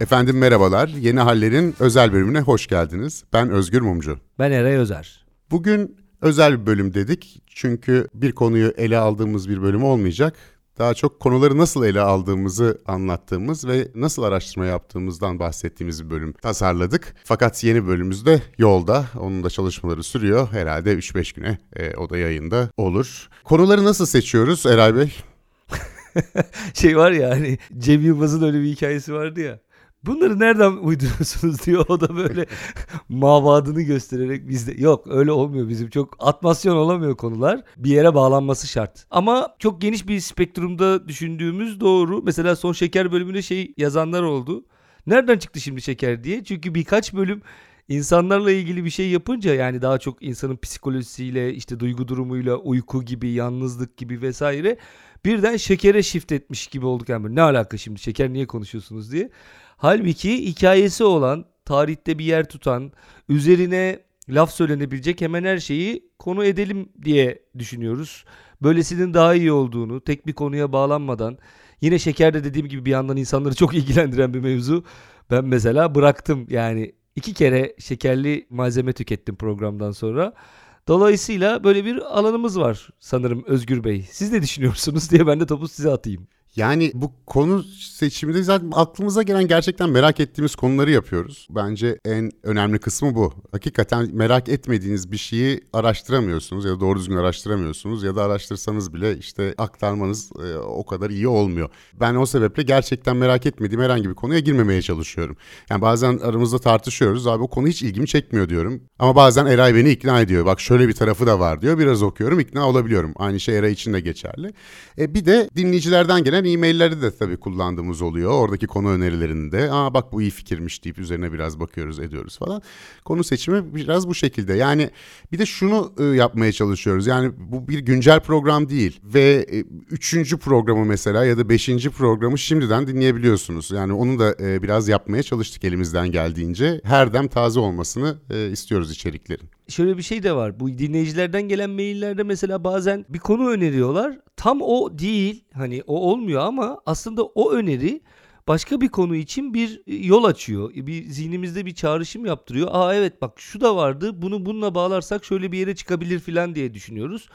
Efendim merhabalar. Yeni Haller'in özel bölümüne hoş geldiniz. Ben Özgür Mumcu. Ben Eray Özer. Bugün özel bir bölüm dedik. Çünkü bir konuyu ele aldığımız bir bölüm olmayacak. Daha çok konuları nasıl ele aldığımızı anlattığımız ve nasıl araştırma yaptığımızdan bahsettiğimiz bir bölüm tasarladık. Fakat yeni bölümümüz de yolda. Onun da çalışmaları sürüyor. Herhalde 3-5 güne e, o da yayında olur. Konuları nasıl seçiyoruz Eray Bey? şey var ya hani Cem Yılmaz'ın öyle bir hikayesi vardı ya. Bunları nereden uyduruyorsunuz diyor. O da böyle mavadını göstererek bizde. Yok öyle olmuyor bizim. Çok atmasyon olamıyor konular. Bir yere bağlanması şart. Ama çok geniş bir spektrumda düşündüğümüz doğru. Mesela son şeker bölümünde şey yazanlar oldu. Nereden çıktı şimdi şeker diye. Çünkü birkaç bölüm insanlarla ilgili bir şey yapınca yani daha çok insanın psikolojisiyle işte duygu durumuyla uyku gibi yalnızlık gibi vesaire birden şekere shift etmiş gibi olduk yani ne alaka şimdi şeker niye konuşuyorsunuz diye. Halbuki hikayesi olan, tarihte bir yer tutan, üzerine laf söylenebilecek hemen her şeyi konu edelim diye düşünüyoruz. Böylesinin daha iyi olduğunu, tek bir konuya bağlanmadan, yine şekerde dediğim gibi bir yandan insanları çok ilgilendiren bir mevzu. Ben mesela bıraktım yani iki kere şekerli malzeme tükettim programdan sonra. Dolayısıyla böyle bir alanımız var sanırım Özgür Bey. Siz ne düşünüyorsunuz diye ben de topu size atayım. Yani bu konu seçiminde zaten aklımıza gelen gerçekten merak ettiğimiz konuları yapıyoruz. Bence en önemli kısmı bu. Hakikaten merak etmediğiniz bir şeyi araştıramıyorsunuz ya da doğru düzgün araştıramıyorsunuz ya da araştırsanız bile işte aktarmanız e, o kadar iyi olmuyor. Ben o sebeple gerçekten merak etmediğim herhangi bir konuya girmemeye çalışıyorum. Yani bazen aramızda tartışıyoruz. Abi o konu hiç ilgimi çekmiyor diyorum. Ama bazen Eray beni ikna ediyor. Bak şöyle bir tarafı da var diyor. Biraz okuyorum ikna olabiliyorum. Aynı şey Eray için de geçerli. E, bir de dinleyicilerden gelen gelen e-mailleri de tabii kullandığımız oluyor. Oradaki konu önerilerinde aa bak bu iyi fikirmiş deyip üzerine biraz bakıyoruz ediyoruz falan. Konu seçimi biraz bu şekilde. Yani bir de şunu e, yapmaya çalışıyoruz. Yani bu bir güncel program değil ve e, üçüncü programı mesela ya da beşinci programı şimdiden dinleyebiliyorsunuz. Yani onu da e, biraz yapmaya çalıştık elimizden geldiğince. Her dem taze olmasını istiyoruz içeriklerin şöyle bir şey de var. Bu dinleyicilerden gelen maillerde mesela bazen bir konu öneriyorlar. Tam o değil. Hani o olmuyor ama aslında o öneri başka bir konu için bir e, yol açıyor. Bir zihnimizde bir çağrışım yaptırıyor. Aa evet bak şu da vardı. Bunu bununla bağlarsak şöyle bir yere çıkabilir falan diye düşünüyoruz.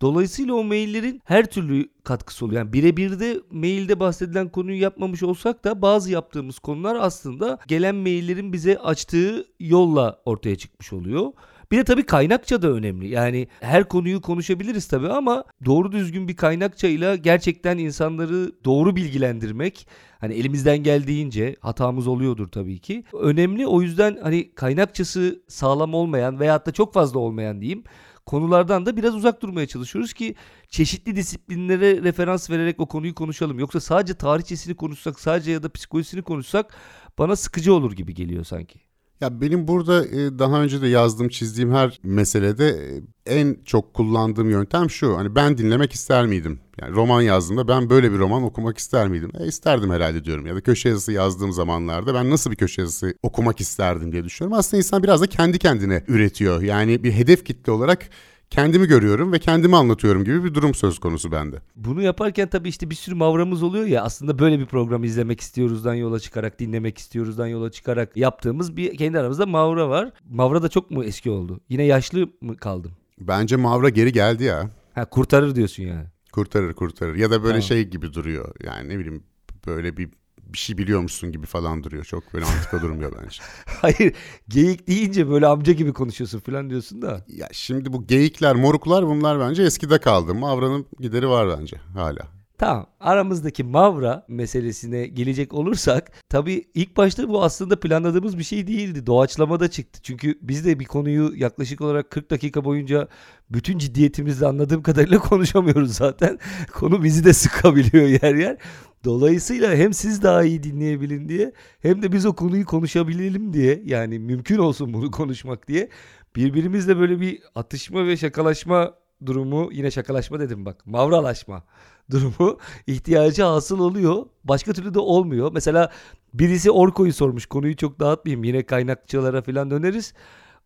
Dolayısıyla o maillerin her türlü katkısı oluyor. Yani birebir de mailde bahsedilen konuyu yapmamış olsak da bazı yaptığımız konular aslında gelen maillerin bize açtığı yolla ortaya çıkmış oluyor. Bir de tabii kaynakça da önemli. Yani her konuyu konuşabiliriz tabii ama doğru düzgün bir kaynakçayla gerçekten insanları doğru bilgilendirmek hani elimizden geldiğince hatamız oluyordur tabii ki. Önemli o yüzden hani kaynakçası sağlam olmayan veyahut da çok fazla olmayan diyeyim konulardan da biraz uzak durmaya çalışıyoruz ki çeşitli disiplinlere referans vererek o konuyu konuşalım. Yoksa sadece tarihçesini konuşsak, sadece ya da psikolojisini konuşsak bana sıkıcı olur gibi geliyor sanki. Ya benim burada e, daha önce de yazdığım, çizdiğim her meselede e, en çok kullandığım yöntem şu. Hani ben dinlemek ister miydim? Yani roman yazdığımda ben böyle bir roman okumak ister miydim? E, isterdim herhalde diyorum. Ya da köşe yazısı yazdığım zamanlarda ben nasıl bir köşe yazısı okumak isterdim diye düşünüyorum. Aslında insan biraz da kendi kendine üretiyor. Yani bir hedef kitle olarak kendimi görüyorum ve kendimi anlatıyorum gibi bir durum söz konusu bende. Bunu yaparken tabii işte bir sürü mavramız oluyor ya aslında böyle bir program izlemek istiyoruzdan yola çıkarak dinlemek istiyoruzdan yola çıkarak yaptığımız bir kendi aramızda mavra var. Mavra da çok mu eski oldu? Yine yaşlı mı kaldım? Bence mavra geri geldi ya. Ha kurtarır diyorsun yani. Kurtarır kurtarır ya da böyle tamam. şey gibi duruyor yani ne bileyim böyle bir bir şey biliyormuşsun gibi falan duruyor. Çok böyle antika durmuyor bence. Hayır geyik deyince böyle amca gibi konuşuyorsun falan diyorsun da. Ya şimdi bu geyikler moruklar bunlar bence eskide kaldı. Mavra'nın gideri var bence hala. Tamam aramızdaki Mavra meselesine gelecek olursak tabii ilk başta bu aslında planladığımız bir şey değildi. Doğaçlamada çıktı. Çünkü biz de bir konuyu yaklaşık olarak 40 dakika boyunca bütün ciddiyetimizle anladığım kadarıyla konuşamıyoruz zaten. Konu bizi de sıkabiliyor yer yer. Dolayısıyla hem siz daha iyi dinleyebilin diye hem de biz o konuyu konuşabilelim diye yani mümkün olsun bunu konuşmak diye birbirimizle böyle bir atışma ve şakalaşma durumu yine şakalaşma dedim bak mavralaşma durumu ihtiyacı hasıl oluyor. Başka türlü de olmuyor. Mesela birisi Orko'yu sormuş. Konuyu çok dağıtmayayım. Yine kaynakçılara falan döneriz.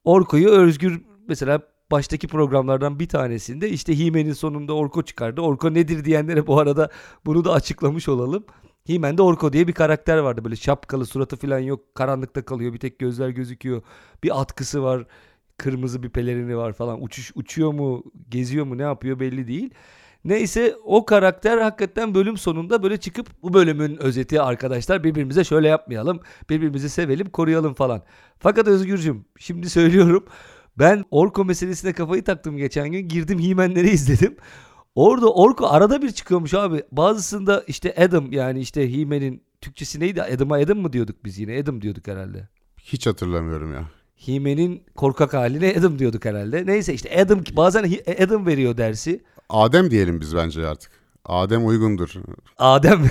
Orko'yu Özgür mesela baştaki programlardan bir tanesinde işte Hime'nin sonunda Orko çıkardı. Orko nedir diyenlere bu arada bunu da açıklamış olalım. He-Man'de Orko diye bir karakter vardı. Böyle şapkalı suratı falan yok. Karanlıkta kalıyor. Bir tek gözler gözüküyor. Bir atkısı var. Kırmızı bir pelerini var falan. Uçuş uçuyor mu, geziyor mu, ne yapıyor belli değil. Neyse o karakter hakikaten bölüm sonunda böyle çıkıp bu bölümün özeti arkadaşlar birbirimize şöyle yapmayalım. Birbirimizi sevelim, koruyalım falan. Fakat Özgürcüm şimdi söylüyorum. Ben Orko meselesine kafayı taktım geçen gün. Girdim He-Man'leri izledim. Orada Orko arada bir çıkıyormuş abi. Bazısında işte Adam yani işte He-Man'in Türkçesi neydi? Adam'a Adam mı diyorduk biz yine? Adam diyorduk herhalde. Hiç hatırlamıyorum ya. He-Man'in korkak haline Adam diyorduk herhalde. Neyse işte Adam bazen Adam veriyor dersi. Adem diyelim biz bence artık. Adem uygundur. Adem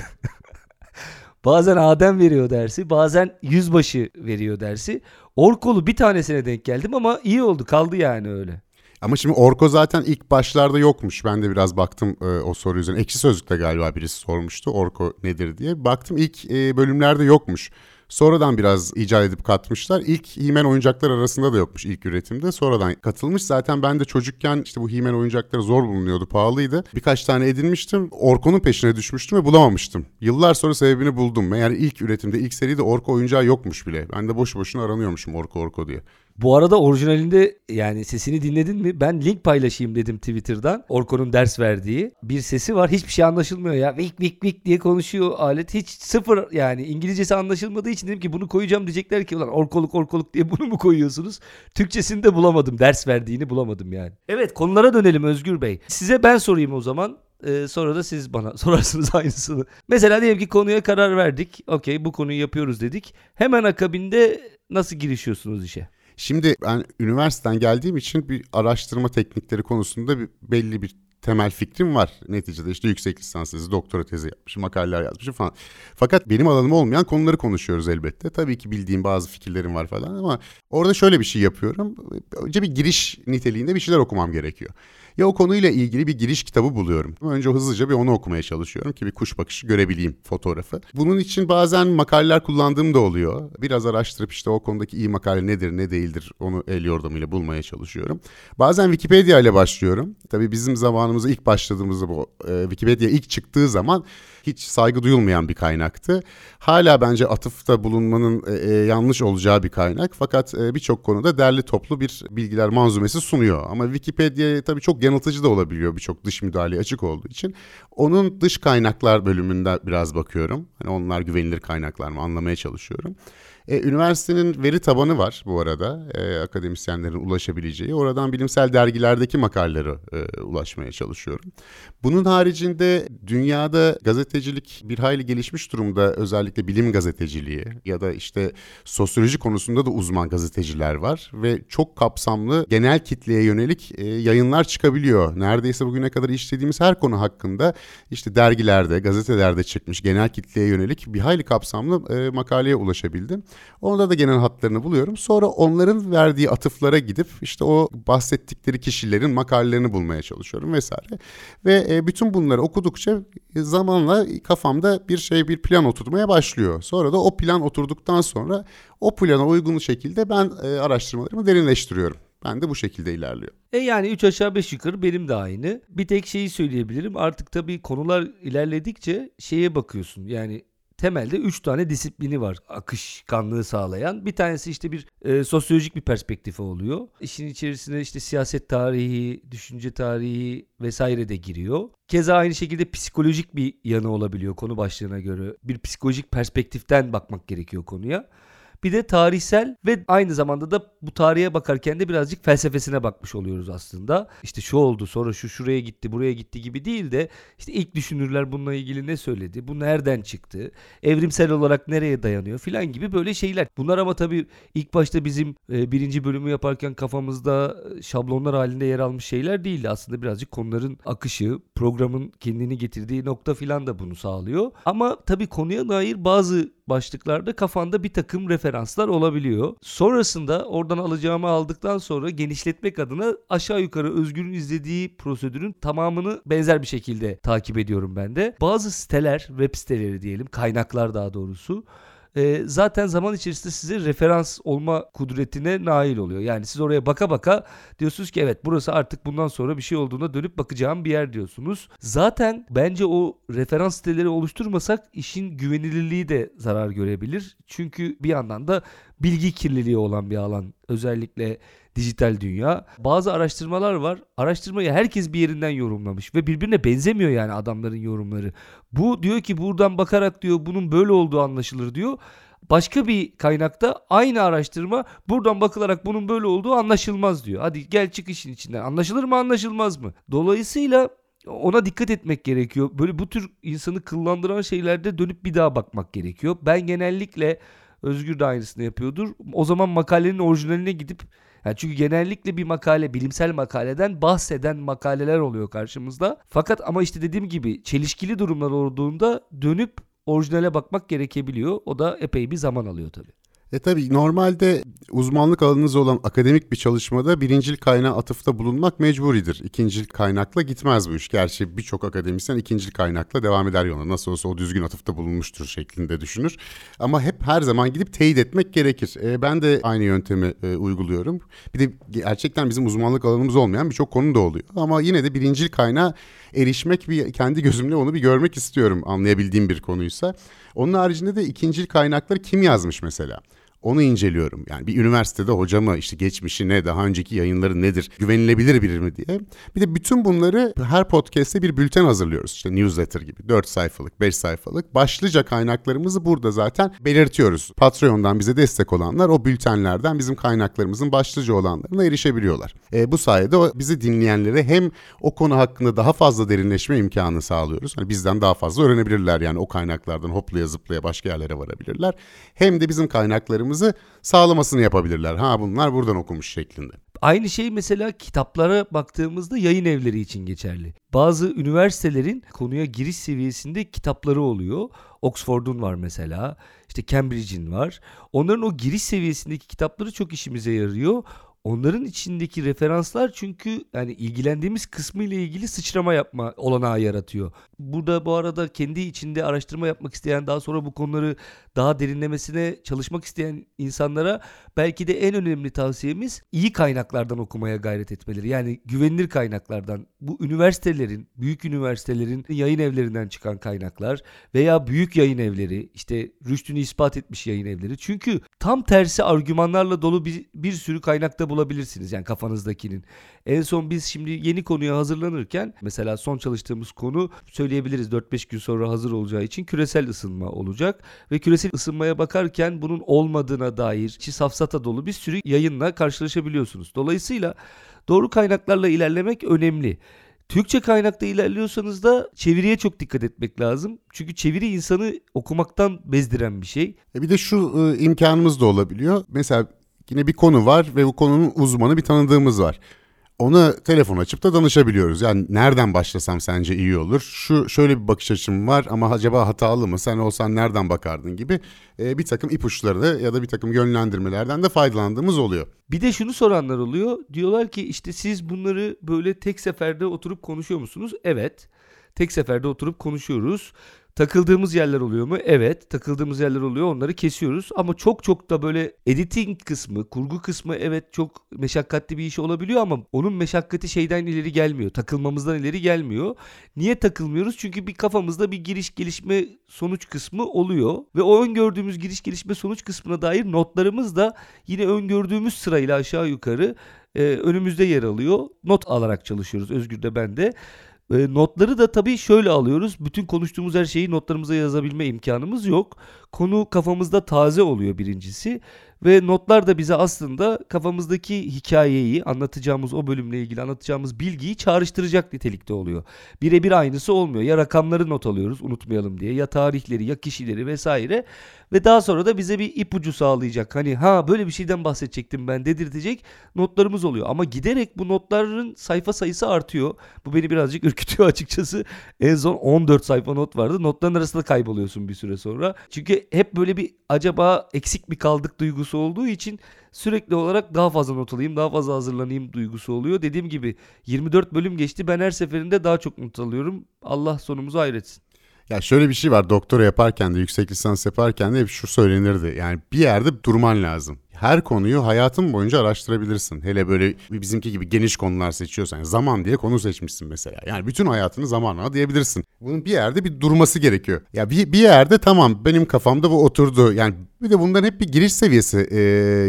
bazen Adem veriyor dersi, bazen yüzbaşı veriyor dersi. Orkolu bir tanesine denk geldim ama iyi oldu kaldı yani öyle. Ama şimdi Orko zaten ilk başlarda yokmuş. Ben de biraz baktım e, o soru üzerine. Ekşi Sözlük'te galiba birisi sormuştu Orko nedir diye. Baktım ilk e, bölümlerde yokmuş. Sonradan biraz icat edip katmışlar. İlk He-Man oyuncaklar arasında da yokmuş ilk üretimde. Sonradan katılmış. Zaten ben de çocukken işte bu He-Man oyuncakları zor bulunuyordu, pahalıydı. Birkaç tane edinmiştim. Orko'nun peşine düşmüştüm ve bulamamıştım. Yıllar sonra sebebini buldum. Meğer ilk üretimde, ilk seride Orko oyuncağı yokmuş bile. Ben de boşu boşuna aranıyormuşum Orko Orko diye. Bu arada orijinalinde yani sesini dinledin mi? Ben link paylaşayım dedim Twitter'dan. Orko'nun ders verdiği. Bir sesi var. Hiçbir şey anlaşılmıyor ya. Vik vik vik diye konuşuyor alet. Hiç sıfır yani İngilizcesi anlaşılmadığı için dedim ki bunu koyacağım diyecekler ki ulan orkoluk orkoluk diye bunu mu koyuyorsunuz? Türkçesini de bulamadım. Ders verdiğini bulamadım yani. Evet konulara dönelim Özgür Bey. Size ben sorayım o zaman. Ee, sonra da siz bana sorarsınız aynısını. Mesela diyelim ki konuya karar verdik. Okey bu konuyu yapıyoruz dedik. Hemen akabinde nasıl girişiyorsunuz işe? Şimdi ben üniversiteden geldiğim için bir araştırma teknikleri konusunda bir, belli bir temel fikrim var. Neticede işte yüksek lisans tezi, doktora tezi yapmışım, makaleler yazmışım falan. Fakat benim alanım olmayan konuları konuşuyoruz elbette. Tabii ki bildiğim bazı fikirlerim var falan ama orada şöyle bir şey yapıyorum. Önce bir giriş niteliğinde bir şeyler okumam gerekiyor ya o konuyla ilgili bir giriş kitabı buluyorum. Önce hızlıca bir onu okumaya çalışıyorum ki bir kuş bakışı görebileyim fotoğrafı. Bunun için bazen makaleler kullandığım da oluyor. Biraz araştırıp işte o konudaki iyi makale nedir ne değildir onu el yordamıyla bulmaya çalışıyorum. Bazen Wikipedia ile başlıyorum. Tabii bizim zamanımızda ilk başladığımızda bu e, Wikipedia ilk çıktığı zaman hiç saygı duyulmayan bir kaynaktı. Hala bence atıfta bulunmanın e, e, yanlış olacağı bir kaynak. Fakat e, birçok konuda derli toplu bir bilgiler manzumesi sunuyor. Ama Wikipedia tabii çok yanıltıcı da olabiliyor birçok dış müdahaleye açık olduğu için. Onun dış kaynaklar bölümünde biraz bakıyorum. Hani onlar güvenilir kaynaklar mı anlamaya çalışıyorum. E, üniversitenin veri tabanı var bu arada e, akademisyenlerin ulaşabileceği. Oradan bilimsel dergilerdeki makalelere e, ulaşmaya çalışıyorum. Bunun haricinde dünyada gazetecilik bir hayli gelişmiş durumda özellikle bilim gazeteciliği ya da işte sosyoloji konusunda da uzman gazeteciler var ve çok kapsamlı genel kitleye yönelik e, yayınlar çıkabiliyor. Neredeyse bugüne kadar işlediğimiz her konu hakkında işte dergilerde, gazetelerde çıkmış genel kitleye yönelik bir hayli kapsamlı e, makaleye ulaşabildim. Onda da genel hatlarını buluyorum. Sonra onların verdiği atıflara gidip işte o bahsettikleri kişilerin makalelerini bulmaya çalışıyorum vesaire. Ve e, bütün bunları okudukça zamanla kafamda bir şey bir plan oturmaya başlıyor. Sonra da o plan oturduktan sonra o plana uygun şekilde ben e, araştırmalarımı derinleştiriyorum. Ben de bu şekilde ilerliyor. E yani 3 aşağı 5 yukarı benim de aynı. Bir tek şeyi söyleyebilirim. Artık tabii konular ilerledikçe şeye bakıyorsun. Yani temelde 3 tane disiplini var akışkanlığı sağlayan. Bir tanesi işte bir e, sosyolojik bir perspektifi oluyor. İşin içerisine işte siyaset tarihi, düşünce tarihi vesaire de giriyor. Keza aynı şekilde psikolojik bir yanı olabiliyor konu başlığına göre. Bir psikolojik perspektiften bakmak gerekiyor konuya. Bir de tarihsel ve aynı zamanda da bu tarihe bakarken de birazcık felsefesine bakmış oluyoruz aslında. İşte şu oldu sonra şu şuraya gitti buraya gitti gibi değil de işte ilk düşünürler bununla ilgili ne söyledi? Bu nereden çıktı? Evrimsel olarak nereye dayanıyor filan gibi böyle şeyler. Bunlar ama tabii ilk başta bizim e, birinci bölümü yaparken kafamızda e, şablonlar halinde yer almış şeyler değildi. Aslında birazcık konuların akışı, programın kendini getirdiği nokta filan da bunu sağlıyor. Ama tabii konuya dair bazı başlıklarda kafanda bir takım referanslar olabiliyor. Sonrasında oradan alacağımı aldıktan sonra genişletmek adına aşağı yukarı Özgür'ün izlediği prosedürün tamamını benzer bir şekilde takip ediyorum ben de. Bazı siteler, web siteleri diyelim, kaynaklar daha doğrusu e, zaten zaman içerisinde size referans olma kudretine nail oluyor. Yani siz oraya baka baka diyorsunuz ki evet burası artık bundan sonra bir şey olduğunda dönüp bakacağım bir yer diyorsunuz. Zaten bence o referans siteleri oluşturmasak işin güvenilirliği de zarar görebilir. Çünkü bir yandan da bilgi kirliliği olan bir alan. Özellikle dijital dünya. Bazı araştırmalar var. Araştırmayı herkes bir yerinden yorumlamış ve birbirine benzemiyor yani adamların yorumları. Bu diyor ki buradan bakarak diyor bunun böyle olduğu anlaşılır diyor. Başka bir kaynakta aynı araştırma buradan bakılarak bunun böyle olduğu anlaşılmaz diyor. Hadi gel çık işin içinden. Anlaşılır mı anlaşılmaz mı? Dolayısıyla ona dikkat etmek gerekiyor. Böyle bu tür insanı kıllandıran şeylerde dönüp bir daha bakmak gerekiyor. Ben genellikle Özgür de aynısını yapıyordur. O zaman makalenin orijinaline gidip yani çünkü genellikle bir makale, bilimsel makaleden bahseden makaleler oluyor karşımızda. Fakat ama işte dediğim gibi çelişkili durumlar olduğunda dönüp orijinale bakmak gerekebiliyor. O da epey bir zaman alıyor tabii. E tabii normalde uzmanlık alanınız olan akademik bir çalışmada birincil kaynağa atıfta bulunmak mecburidir. İkincil kaynakla gitmez bu iş. Gerçi birçok akademisyen ikincil kaynakla devam eder yoluna. Nasıl olsa o düzgün atıfta bulunmuştur şeklinde düşünür. Ama hep her zaman gidip teyit etmek gerekir. E, ben de aynı yöntemi e, uyguluyorum. Bir de gerçekten bizim uzmanlık alanımız olmayan birçok konu da oluyor. Ama yine de birincil kaynağa erişmek bir kendi gözümle onu bir görmek istiyorum anlayabildiğim bir konuysa. Onun haricinde de ikincil kaynakları kim yazmış mesela? Onu inceliyorum. Yani bir üniversitede hoca mı, işte geçmişi ne, daha önceki yayınları nedir, güvenilebilir biri mi diye. Bir de bütün bunları her podcast'te bir bülten hazırlıyoruz. İşte newsletter gibi 4 sayfalık, 5 sayfalık. Başlıca kaynaklarımızı burada zaten belirtiyoruz. Patreon'dan bize destek olanlar o bültenlerden bizim kaynaklarımızın başlıca olanlarına erişebiliyorlar. E, bu sayede o, bizi dinleyenlere hem o konu hakkında daha fazla derinleşme imkanı sağlıyoruz. Hani bizden daha fazla öğrenebilirler yani o kaynaklardan hoplaya zıplaya başka yerlere varabilirler. Hem de bizim kaynaklarımız okumanızı sağlamasını yapabilirler. Ha bunlar buradan okumuş şeklinde. Aynı şey mesela kitaplara baktığımızda yayın evleri için geçerli. Bazı üniversitelerin konuya giriş seviyesinde kitapları oluyor. Oxford'un var mesela, işte Cambridge'in var. Onların o giriş seviyesindeki kitapları çok işimize yarıyor. Onların içindeki referanslar çünkü yani ilgilendiğimiz kısmı ile ilgili sıçrama yapma olanağı yaratıyor. Burada bu arada kendi içinde araştırma yapmak isteyen daha sonra bu konuları daha derinlemesine çalışmak isteyen insanlara belki de en önemli tavsiyemiz iyi kaynaklardan okumaya gayret etmeleri. Yani güvenilir kaynaklardan. Bu üniversitelerin, büyük üniversitelerin yayın evlerinden çıkan kaynaklar veya büyük yayın evleri, işte rüştünü ispat etmiş yayın evleri. Çünkü tam tersi argümanlarla dolu bir, bir sürü kaynakta bulabilirsiniz yani kafanızdakinin. En son biz şimdi yeni konuya hazırlanırken mesela son çalıştığımız konu söyleyebiliriz 4-5 gün sonra hazır olacağı için küresel ısınma olacak ve küresel ısınmaya bakarken bunun olmadığına dair içi safsata dolu bir sürü yayınla karşılaşabiliyorsunuz. Dolayısıyla doğru kaynaklarla ilerlemek önemli. Türkçe kaynakta ilerliyorsanız da çeviriye çok dikkat etmek lazım. Çünkü çeviri insanı okumaktan bezdiren bir şey. E bir de şu e, imkanımız da olabiliyor. Mesela yine bir konu var ve bu konunun uzmanı bir tanıdığımız var ona telefon açıp da danışabiliyoruz. Yani nereden başlasam sence iyi olur? Şu şöyle bir bakış açım var ama acaba hatalı mı? Sen olsan nereden bakardın gibi e, bir takım ipuçları da ya da bir takım yönlendirmelerden de faydalandığımız oluyor. Bir de şunu soranlar oluyor. Diyorlar ki işte siz bunları böyle tek seferde oturup konuşuyor musunuz? Evet. Tek seferde oturup konuşuyoruz. Takıldığımız yerler oluyor mu? Evet. Takıldığımız yerler oluyor. Onları kesiyoruz. Ama çok çok da böyle editing kısmı, kurgu kısmı evet çok meşakkatli bir iş olabiliyor ama onun meşakkati şeyden ileri gelmiyor. Takılmamızdan ileri gelmiyor. Niye takılmıyoruz? Çünkü bir kafamızda bir giriş gelişme sonuç kısmı oluyor. Ve o öngördüğümüz giriş gelişme sonuç kısmına dair notlarımız da yine öngördüğümüz sırayla aşağı yukarı e, önümüzde yer alıyor. Not alarak çalışıyoruz Özgür de ben de. E, notları da tabii şöyle alıyoruz. Bütün konuştuğumuz her şeyi notlarımıza yazabilme imkanımız yok. Konu kafamızda taze oluyor birincisi. Ve notlar da bize aslında kafamızdaki hikayeyi anlatacağımız o bölümle ilgili anlatacağımız bilgiyi çağrıştıracak nitelikte oluyor. Birebir aynısı olmuyor. Ya rakamları not alıyoruz unutmayalım diye ya tarihleri ya kişileri vesaire. Ve daha sonra da bize bir ipucu sağlayacak. Hani ha böyle bir şeyden bahsedecektim ben dedirtecek notlarımız oluyor. Ama giderek bu notların sayfa sayısı artıyor. Bu beni birazcık ürkütüyor açıkçası. En son 14 sayfa not vardı. Notların arasında kayboluyorsun bir süre sonra. Çünkü hep böyle bir acaba eksik mi kaldık duygusu olduğu için sürekli olarak daha fazla not alayım, daha fazla hazırlanayım duygusu oluyor. Dediğim gibi 24 bölüm geçti. Ben her seferinde daha çok not alıyorum. Allah sonumuzu hayretsin. Ya şöyle bir şey var doktora yaparken de yüksek lisans yaparken de hep şu söylenirdi. Yani bir yerde durman lazım. Her konuyu hayatın boyunca araştırabilirsin. Hele böyle bizimki gibi geniş konular seçiyorsan. Yani zaman diye konu seçmişsin mesela. Yani bütün hayatını zamanla diyebilirsin. Bunun bir yerde bir durması gerekiyor. Ya bir, bir yerde tamam benim kafamda bu oturdu. Yani bir de bunların hep bir giriş seviyesi e,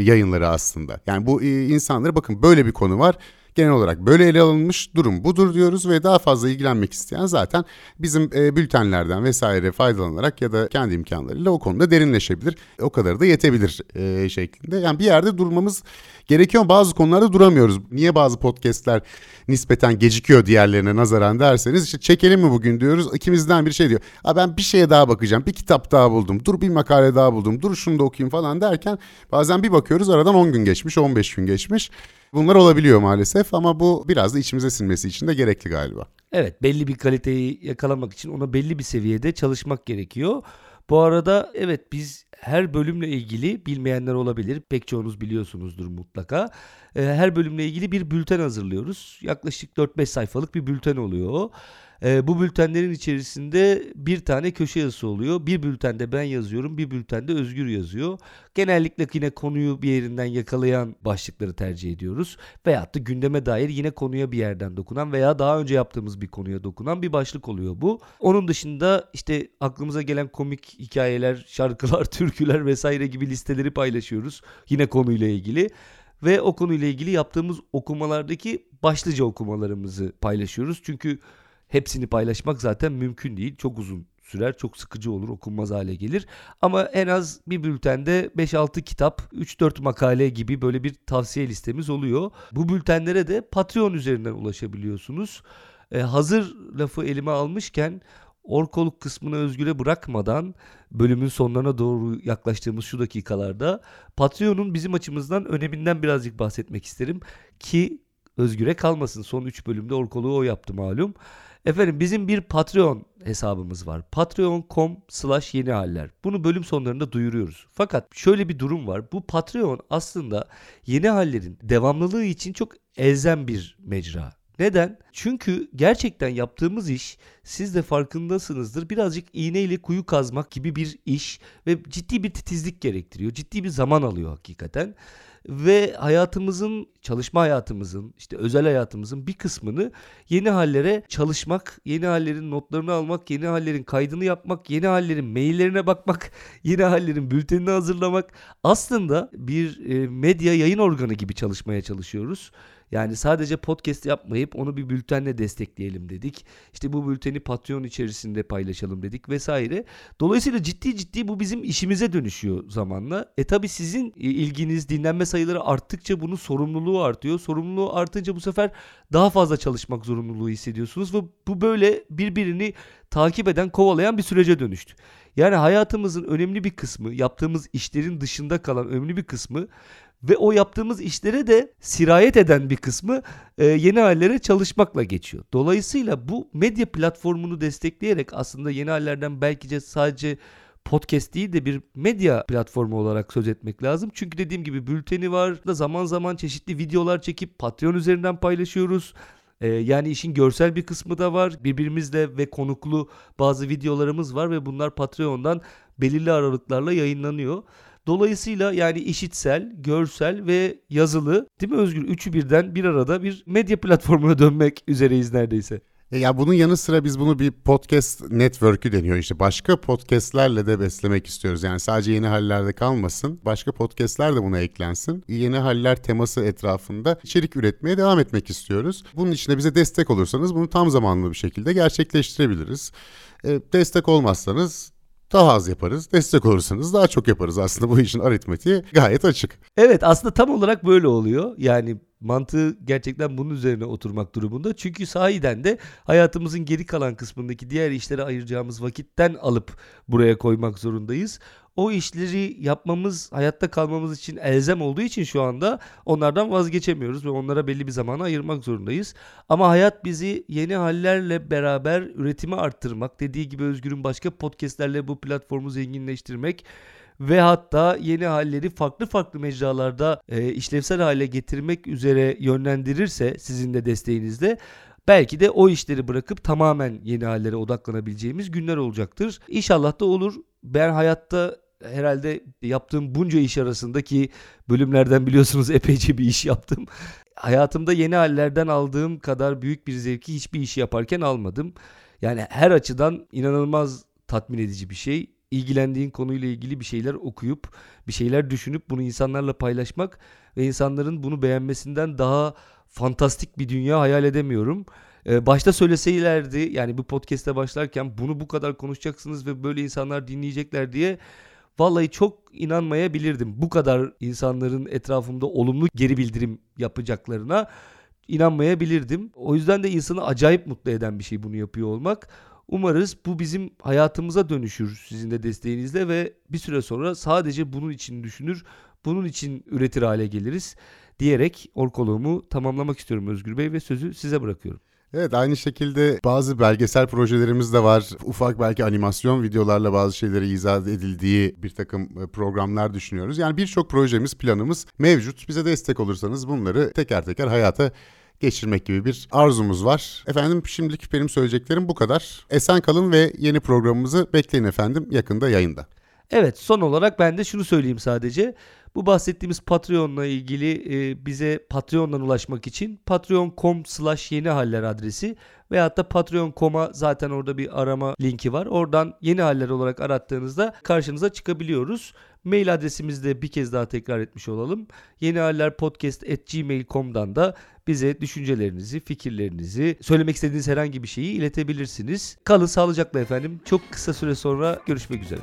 yayınları aslında. Yani bu e, insanlara bakın böyle bir konu var genel olarak böyle ele alınmış durum budur diyoruz ve daha fazla ilgilenmek isteyen zaten bizim e, bültenlerden vesaire faydalanarak ya da kendi imkanlarıyla o konuda derinleşebilir. O kadar da yetebilir e, şeklinde. Yani bir yerde durmamız gerekiyor bazı konularda duramıyoruz. Niye bazı podcastler nispeten gecikiyor diğerlerine nazaran derseniz işte çekelim mi bugün diyoruz. İkimizden bir şey diyor. Ha ben bir şeye daha bakacağım. Bir kitap daha buldum. Dur bir makale daha buldum. Dur şunu da okuyayım falan derken bazen bir bakıyoruz aradan 10 gün geçmiş, 15 gün geçmiş. Bunlar olabiliyor maalesef ama bu biraz da içimize sinmesi için de gerekli galiba. Evet belli bir kaliteyi yakalamak için ona belli bir seviyede çalışmak gerekiyor. Bu arada evet biz her bölümle ilgili bilmeyenler olabilir. Pek çoğunuz biliyorsunuzdur mutlaka. Ee, her bölümle ilgili bir bülten hazırlıyoruz. Yaklaşık 4-5 sayfalık bir bülten oluyor o. E, bu bültenlerin içerisinde bir tane köşe yazısı oluyor. Bir bültende ben yazıyorum, bir bültende Özgür yazıyor. Genellikle yine konuyu bir yerinden yakalayan başlıkları tercih ediyoruz. Veyahut da gündeme dair yine konuya bir yerden dokunan veya daha önce yaptığımız bir konuya dokunan bir başlık oluyor bu. Onun dışında işte aklımıza gelen komik hikayeler, şarkılar, türküler vesaire gibi listeleri paylaşıyoruz. Yine konuyla ilgili ve o konuyla ilgili yaptığımız okumalardaki başlıca okumalarımızı paylaşıyoruz. Çünkü hepsini paylaşmak zaten mümkün değil. Çok uzun sürer, çok sıkıcı olur, okunmaz hale gelir. Ama en az bir bültende 5-6 kitap, 3-4 makale gibi böyle bir tavsiye listemiz oluyor. Bu bültenlere de Patreon üzerinden ulaşabiliyorsunuz. Ee, hazır lafı elime almışken Orkoluk kısmını özgüre bırakmadan bölümün sonlarına doğru yaklaştığımız şu dakikalarda Patreon'un bizim açımızdan öneminden birazcık bahsetmek isterim ki özgüre kalmasın. Son 3 bölümde Orkoluk'u o yaptı malum. Efendim bizim bir Patreon hesabımız var. Patreon.com slash yeni haller. Bunu bölüm sonlarında duyuruyoruz. Fakat şöyle bir durum var. Bu Patreon aslında yeni hallerin devamlılığı için çok elzem bir mecra. Neden? Çünkü gerçekten yaptığımız iş siz de farkındasınızdır. Birazcık iğneyle kuyu kazmak gibi bir iş ve ciddi bir titizlik gerektiriyor. Ciddi bir zaman alıyor hakikaten ve hayatımızın, çalışma hayatımızın, işte özel hayatımızın bir kısmını yeni hallere çalışmak, yeni hallerin notlarını almak, yeni hallerin kaydını yapmak, yeni hallerin maillerine bakmak, yeni hallerin bültenini hazırlamak aslında bir e, medya yayın organı gibi çalışmaya çalışıyoruz. Yani sadece podcast yapmayıp onu bir bültenle destekleyelim dedik. İşte bu bülteni Patreon içerisinde paylaşalım dedik vesaire. Dolayısıyla ciddi ciddi bu bizim işimize dönüşüyor zamanla. E tabi sizin ilginiz, dinlenme sayıları arttıkça bunun sorumluluğu artıyor. Sorumluluğu artınca bu sefer daha fazla çalışmak zorunluluğu hissediyorsunuz ve bu böyle birbirini takip eden, kovalayan bir sürece dönüştü. Yani hayatımızın önemli bir kısmı, yaptığımız işlerin dışında kalan önemli bir kısmı ve o yaptığımız işlere de sirayet eden bir kısmı e, yeni hallere çalışmakla geçiyor. Dolayısıyla bu medya platformunu destekleyerek aslında yeni hallerden belki de sadece podcast değil de bir medya platformu olarak söz etmek lazım. Çünkü dediğim gibi bülteni var da zaman zaman çeşitli videolar çekip Patreon üzerinden paylaşıyoruz. Ee, yani işin görsel bir kısmı da var. Birbirimizle ve konuklu bazı videolarımız var ve bunlar Patreon'dan belirli aralıklarla yayınlanıyor. Dolayısıyla yani işitsel, görsel ve yazılı değil mi Özgür? Üçü birden bir arada bir medya platformuna dönmek üzereyiz neredeyse. E ya bunun yanı sıra biz bunu bir podcast network'ü deniyor işte başka podcast'lerle de beslemek istiyoruz. Yani sadece yeni hallerde kalmasın. Başka podcast'ler de buna eklensin. Yeni haller teması etrafında içerik üretmeye devam etmek istiyoruz. Bunun için de bize destek olursanız bunu tam zamanlı bir şekilde gerçekleştirebiliriz. E, destek olmazsanız daha az yaparız. Destek olursanız daha çok yaparız. Aslında bu işin aritmetiği gayet açık. Evet aslında tam olarak böyle oluyor. Yani mantığı gerçekten bunun üzerine oturmak durumunda. Çünkü sahiden de hayatımızın geri kalan kısmındaki diğer işlere ayıracağımız vakitten alıp buraya koymak zorundayız o işleri yapmamız, hayatta kalmamız için elzem olduğu için şu anda onlardan vazgeçemiyoruz ve onlara belli bir zamanı ayırmak zorundayız. Ama hayat bizi yeni hallerle beraber üretimi arttırmak, dediği gibi Özgür'ün başka podcastlerle bu platformu zenginleştirmek ve hatta yeni halleri farklı farklı mecralarda e, işlevsel hale getirmek üzere yönlendirirse sizin de desteğinizle belki de o işleri bırakıp tamamen yeni hallere odaklanabileceğimiz günler olacaktır. İnşallah da olur. Ben hayatta herhalde yaptığım bunca iş arasındaki bölümlerden biliyorsunuz epeyce bir iş yaptım. Hayatımda yeni hallerden aldığım kadar büyük bir zevki hiçbir işi yaparken almadım. Yani her açıdan inanılmaz tatmin edici bir şey. İlgilendiğin konuyla ilgili bir şeyler okuyup, bir şeyler düşünüp bunu insanlarla paylaşmak ve insanların bunu beğenmesinden daha fantastik bir dünya hayal edemiyorum. Ee, başta söyleseylerdi yani bu podcast'e başlarken bunu bu kadar konuşacaksınız ve böyle insanlar dinleyecekler diye vallahi çok inanmayabilirdim. Bu kadar insanların etrafımda olumlu geri bildirim yapacaklarına inanmayabilirdim. O yüzden de insanı acayip mutlu eden bir şey bunu yapıyor olmak. Umarız bu bizim hayatımıza dönüşür sizin de desteğinizle ve bir süre sonra sadece bunun için düşünür, bunun için üretir hale geliriz diyerek orkoluğumu tamamlamak istiyorum Özgür Bey ve sözü size bırakıyorum. Evet aynı şekilde bazı belgesel projelerimiz de var. Ufak belki animasyon videolarla bazı şeyleri izah edildiği bir takım e, programlar düşünüyoruz. Yani birçok projemiz, planımız mevcut. Bize destek olursanız bunları teker teker hayata geçirmek gibi bir arzumuz var. Efendim şimdilik benim söyleyeceklerim bu kadar. Esen kalın ve yeni programımızı bekleyin efendim yakında yayında. Evet son olarak ben de şunu söyleyeyim sadece. Bu bahsettiğimiz Patreon'la ilgili e, bize Patreon'dan ulaşmak için patreon.com slash yeni haller adresi veyahut da patreon.com'a zaten orada bir arama linki var. Oradan yeni haller olarak arattığınızda karşınıza çıkabiliyoruz. Mail adresimizi de bir kez daha tekrar etmiş olalım. Yeni haller podcast da bize düşüncelerinizi, fikirlerinizi, söylemek istediğiniz herhangi bir şeyi iletebilirsiniz. Kalın sağlıcakla efendim. Çok kısa süre sonra görüşmek üzere.